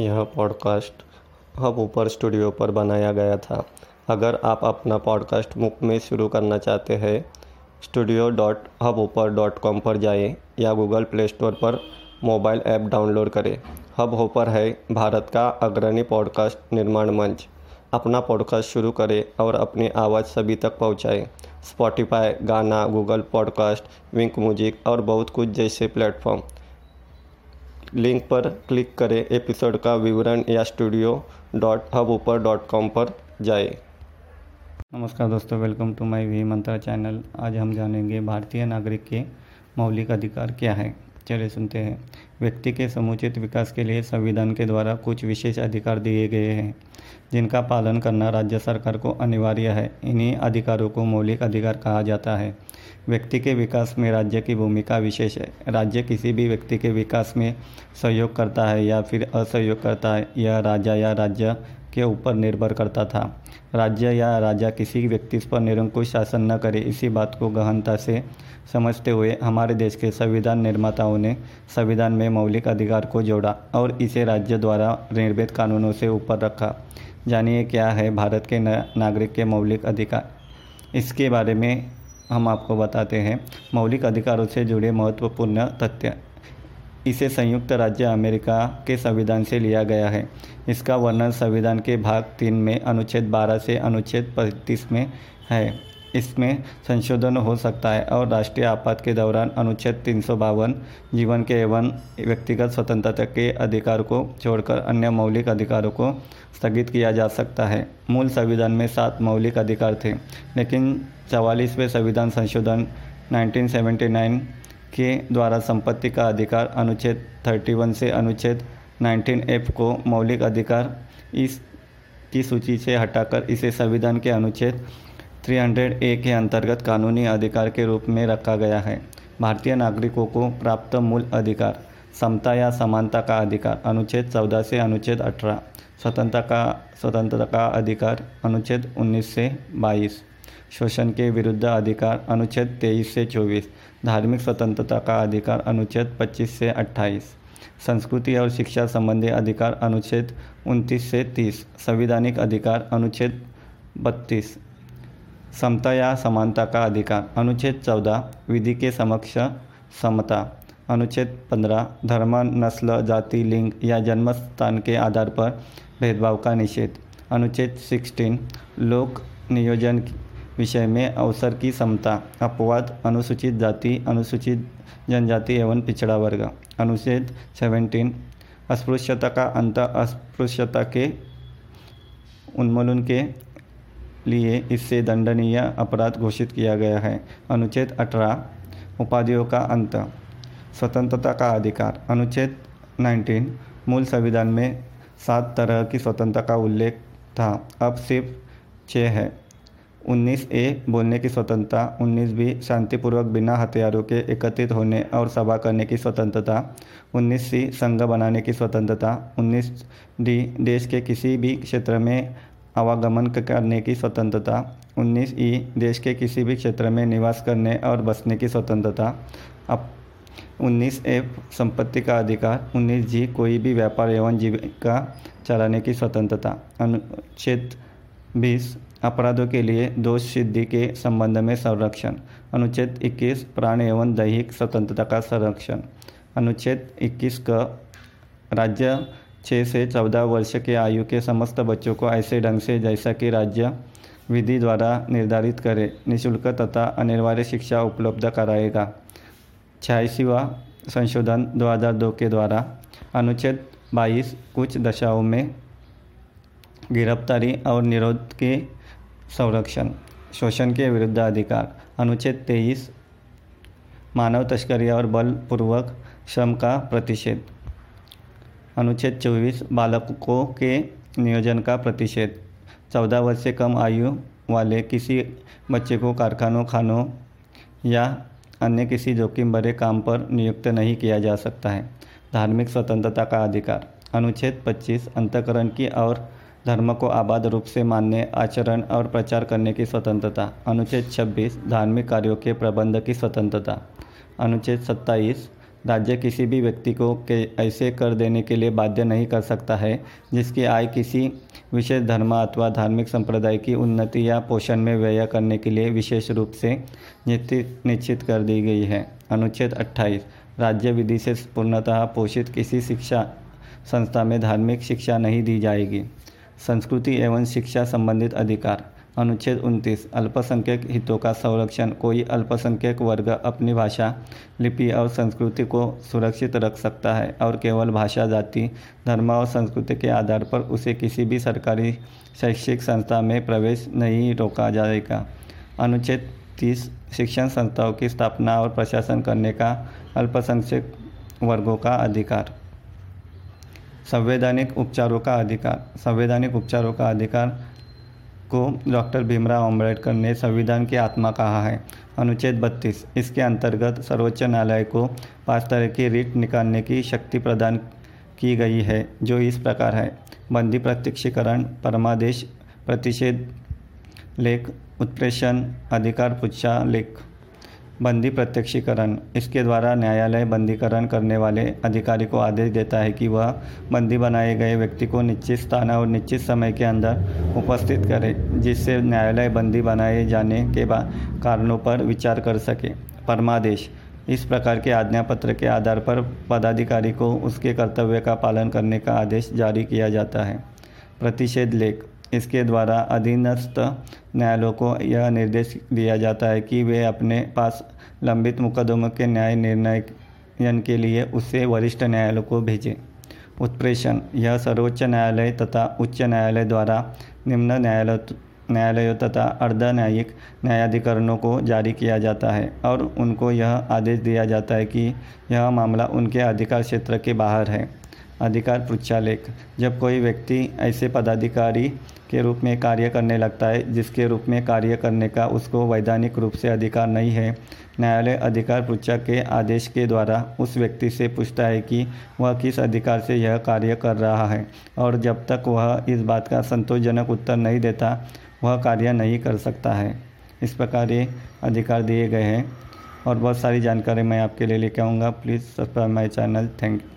यह podcast hub ऊपर studio पर बनाया गया था। अगर आप अपना पॉडकास्ट मुफ़्त में शुरू करना चाहते हैं, studio dot Hubhopper dot com पर जाएँ या गूगल प्ले स्टोर पर मोबाइल ऐप डाउनलोड करें। हब ऊपर है भारत का अग्रणी पॉडकास्ट निर्माण मंच। अपना पॉडकास्ट शुरू करें और अपनी आवाज़ सभी तक पहुंचाएँ। Spotify Gaana Google podcast Wink music और बहुत कुछ जैसे प्लेटफॉर्म। लिंक पर क्लिक करें एपिसोड का विवरण या studio dot Hubhopper dot com पर जाए। नमस्कार दोस्तों welcome to my V Mantra channel आज हम जानेंगे भारतीय नागरिक के मौलिक अधिकार क्या है? चलिए सुनते हैं। व्यक्ति के समुचित विकास के लिए संविधान के द्वारा कुछ विशेष अधिकार दिए गए हैं, जिनका पालन करना राज्य सरकार को अनिवार्य है। इन्हीं अधिकारों को मौलिक अधिकार कहा जाता है। व्यक्ति के विकास में राज्य की भूमिका विशेष है। राज्य किसी भी व्यक्ति के विकास में सहयोग करता है या फिर असहयोग करता है, यह राजा या राज्य के ऊपर निर्भर करता था। राज्य या राजा किसी व्यक्ति पर निरंकुश शासन न करे, इसी बात को गहनता से समझते हुए हमारे देश के संविधान निर्माताओं ने संविधान में मौलिक अधिकार को जोड़ा और इसे राज्य द्वारा निर्मित कानूनों से ऊपर रखा। जानिए क्या है भारत के नागरिक के मौलिक अधिकार। इसके बारे में हम आपको बताते हैं। मौलिक अधिकारों से जुड़े महत्वपूर्ण तथ्य। इसे संयुक्त राज्य अमेरिका के संविधान से लिया गया है। इसका वर्णन संविधान के भाग तीन में अनुच्छेद 12 से अनुच्छेद पैंतीस में है। इसमें संशोधन हो सकता है और राष्ट्रीय आपात के दौरान अनुच्छेद तीन सौ बावन, जीवन के एवं व्यक्तिगत स्वतंत्रता के अधिकार को छोड़कर अन्य मौलिक अधिकारों को स्थगित किया जा सकता है। मूल संविधान में सात मौलिक अधिकार थे, लेकिन चवालीसवें संविधान संशोधन 1979 के द्वारा संपत्ति का अधिकार अनुच्छेद 31 से अनुच्छेद 19 एफ़ को मौलिक अधिकार इस की सूची से हटाकर इसे संविधान के अनुच्छेद 300 ए के अंतर्गत कानूनी अधिकार के रूप में रखा गया है। भारतीय नागरिकों को प्राप्त मूल अधिकार, समता या समानता का अधिकार, अनुच्छेद 14 से अनुच्छेद 18 स्वतंत्रता का स्वतंत्रता का अधिकार, अनुच्छेद 19 से 22 शोषण के विरुद्ध अधिकार अनुच्छेद 23 से 24 धार्मिक स्वतंत्रता का अधिकार अनुच्छेद 25 से 28 संस्कृति और शिक्षा संबंधी अधिकार अनुच्छेद 29 से 30 संविधानिक अधिकार अनुच्छेद 32 समता या समानता का अधिकार अनुच्छेद चौदह, विधि के समक्ष समता अनुच्छेद पंद्रह, धर्म, नस्ल, जाति, लिंग या जन्म स्थान के आधार पर भेदभाव का निषेध अनुच्छेद सिक्सटीन, लोक नियोजन विषय में अवसर की समता, अपवाद, अनुसूचित जाति, अनुसूचित जनजाति एवं पिछड़ा वर्ग, अनुच्छेद सेवेंटीन अस्पृश्यता का अंत, अस्पृश्यता के उन्मूलन के लिए इससे दंडनीय अपराध घोषित किया गया है। अनुच्छेद 18 उपाधियों का अंत, स्वतंत्रता का अधिकार, अनुच्छेद 19 मूल संविधान में सात तरह की स्वतंत्रता का उल्लेख था। अब सिर्फ़ छः है। 19 ए बोलने की स्वतंत्रता 19 बी शांतिपूर्वक बिना हथियारों के एकत्रित होने और सभा करने की स्वतंत्रता 19 सी संघ बनाने की स्वतंत्रता 19 डी देश के किसी भी क्षेत्र में आवागमन करने की स्वतंत्रता 19 ई देश के किसी भी क्षेत्र में निवास करने और बसने की स्वतंत्रता। अब 19 एफ़ संपत्ति का अधिकार 19 जी कोई भी व्यापार एवं जीविका चलाने की स्वतंत्रता। अनुच्छेद 20 अपराधों के लिए दोष सिद्धि के संबंध में संरक्षण। अनुच्छेद 21 प्राण एवं दैहिक स्वतंत्रता का संरक्षण। अनुच्छेद 21 का राज्य छः से चौदह वर्ष के आयु के समस्त बच्चों को ऐसे ढंग से जैसा कि राज्य विधि द्वारा निर्धारित करे, निःशुल्क तथा अनिवार्य शिक्षा उपलब्ध कराएगा। छियासीवा संशोधन 2002 के द्वारा अनुच्छेद 22 कुछ दशाओं में गिरफ्तारी और निरोध के संरक्षण, शोषण के विरुद्ध अधिकार, अनुच्छेद 23 मानव तस्करी और बलपूर्वक श्रम का प्रतिषेध, अनुच्छेद चौबीस, बालकों के नियोजन का प्रतिषेध। चौदह वर्ष से कम आयु वाले किसी बच्चे को कारखानों, खानों या अन्य किसी जोखिम भरे काम पर नियुक्त नहीं किया जा सकता है। धार्मिक स्वतंत्रता का अधिकार, अनुच्छेद 25 अंतकरण की और धर्म को आबाद रूप से मानने, आचरण और प्रचार करने की स्वतंत्रता। अनुच्छेद 26 धार्मिक कार्यों के प्रबंध की स्वतंत्रता। अनुच्छेद 27 राज्य किसी भी व्यक्ति को के ऐसे कर देने के लिए बाध्य नहीं कर सकता है, जिसकी आय किसी विशेष धर्म अथवा धार्मिक संप्रदाय की उन्नति या पोषण में व्यय करने के लिए विशेष रूप से निश्चित कर दी गई है। अनुच्छेद 28 राज्य विधि से पूर्णतः पोषित किसी शिक्षा संस्था में धार्मिक शिक्षा नहीं दी जाएगी। संस्कृति एवं शिक्षा संबंधित अधिकार। अनुच्छेद 29 अल्पसंख्यक हितों का संरक्षण। कोई अल्पसंख्यक वर्ग अपनी भाषा, लिपि और संस्कृति को सुरक्षित रख सकता है और केवल भाषा, जाति, धर्म और संस्कृति के आधार पर उसे किसी भी सरकारी शैक्षिक संस्था में प्रवेश नहीं रोका जाएगा। अनुच्छेद 30 शिक्षण संस्थाओं की स्थापना और प्रशासन करने का अल्पसंख्यक वर्गों का अधिकार। संवैधानिक उपचारों का अधिकार, संवैधानिक उपचारों का अधिकार को डॉक्टर भीमराव अंबेडकर ने संविधान की आत्मा कहा है। अनुच्छेद 32 इसके अंतर्गत सर्वोच्च न्यायालय को पाँच तरह की रिट निकालने की शक्ति प्रदान की गई है, जो इस प्रकार है। बंदी प्रत्यक्षीकरण, परमादेश प्रतिषेध लेख, उत्प्रेषण, अधिकार पुच्छा लेख। बंदी प्रत्यक्षीकरण इसके द्वारा न्यायालय बंदीकरण करने वाले अधिकारी को आदेश देता है कि वह बंदी बनाए गए व्यक्ति को निश्चित स्थान और निश्चित समय के अंदर उपस्थित करे, जिससे न्यायालय बंदी बनाए जाने के कारणों पर विचार कर सके। परमादेश। इस प्रकार के आज्ञा पत्र के आधार पर पदाधिकारी को उसके कर्तव्य का पालन करने का आदेश जारी किया जाता है। प्रतिषेध लेख। इसके द्वारा अधीनस्थ न्यायालयों को यह निर्देश दिया जाता है कि वे अपने पास लंबित मुकदमों के न्याय निर्णयन के लिए उससे वरिष्ठ न्यायालय को भेजें। उत्प्रेषण, यह सर्वोच्च न्यायालय तथा उच्च न्यायालय द्वारा निम्न न्यायालय न्यायालयों तथा अर्ध न्यायिक न्यायाधिकरणों को जारी किया जाता है और उनको यह आदेश दिया जाता है कि यह मामला उनके अधिकार क्षेत्र के बाहर है। अधिकार पुच्छालेख जब कोई व्यक्ति ऐसे पदाधिकारी के रूप में कार्य करने लगता है, जिसके रूप में कार्य करने का उसको वैधानिक रूप से अधिकार नहीं है, न्यायालय अधिकार पृच्छा के आदेश के द्वारा उस व्यक्ति से पूछता है कि वह किस अधिकार से यह कार्य कर रहा है, और जब तक वह इस बात का संतोषजनक उत्तर नहीं देता, वह कार्य नहीं कर सकता है। इस प्रकार ये अधिकार दिए गए हैं, और बहुत सारी जानकारी मैं आपके लिए लेके आऊँगा। Please subscribe my channel. Thank you.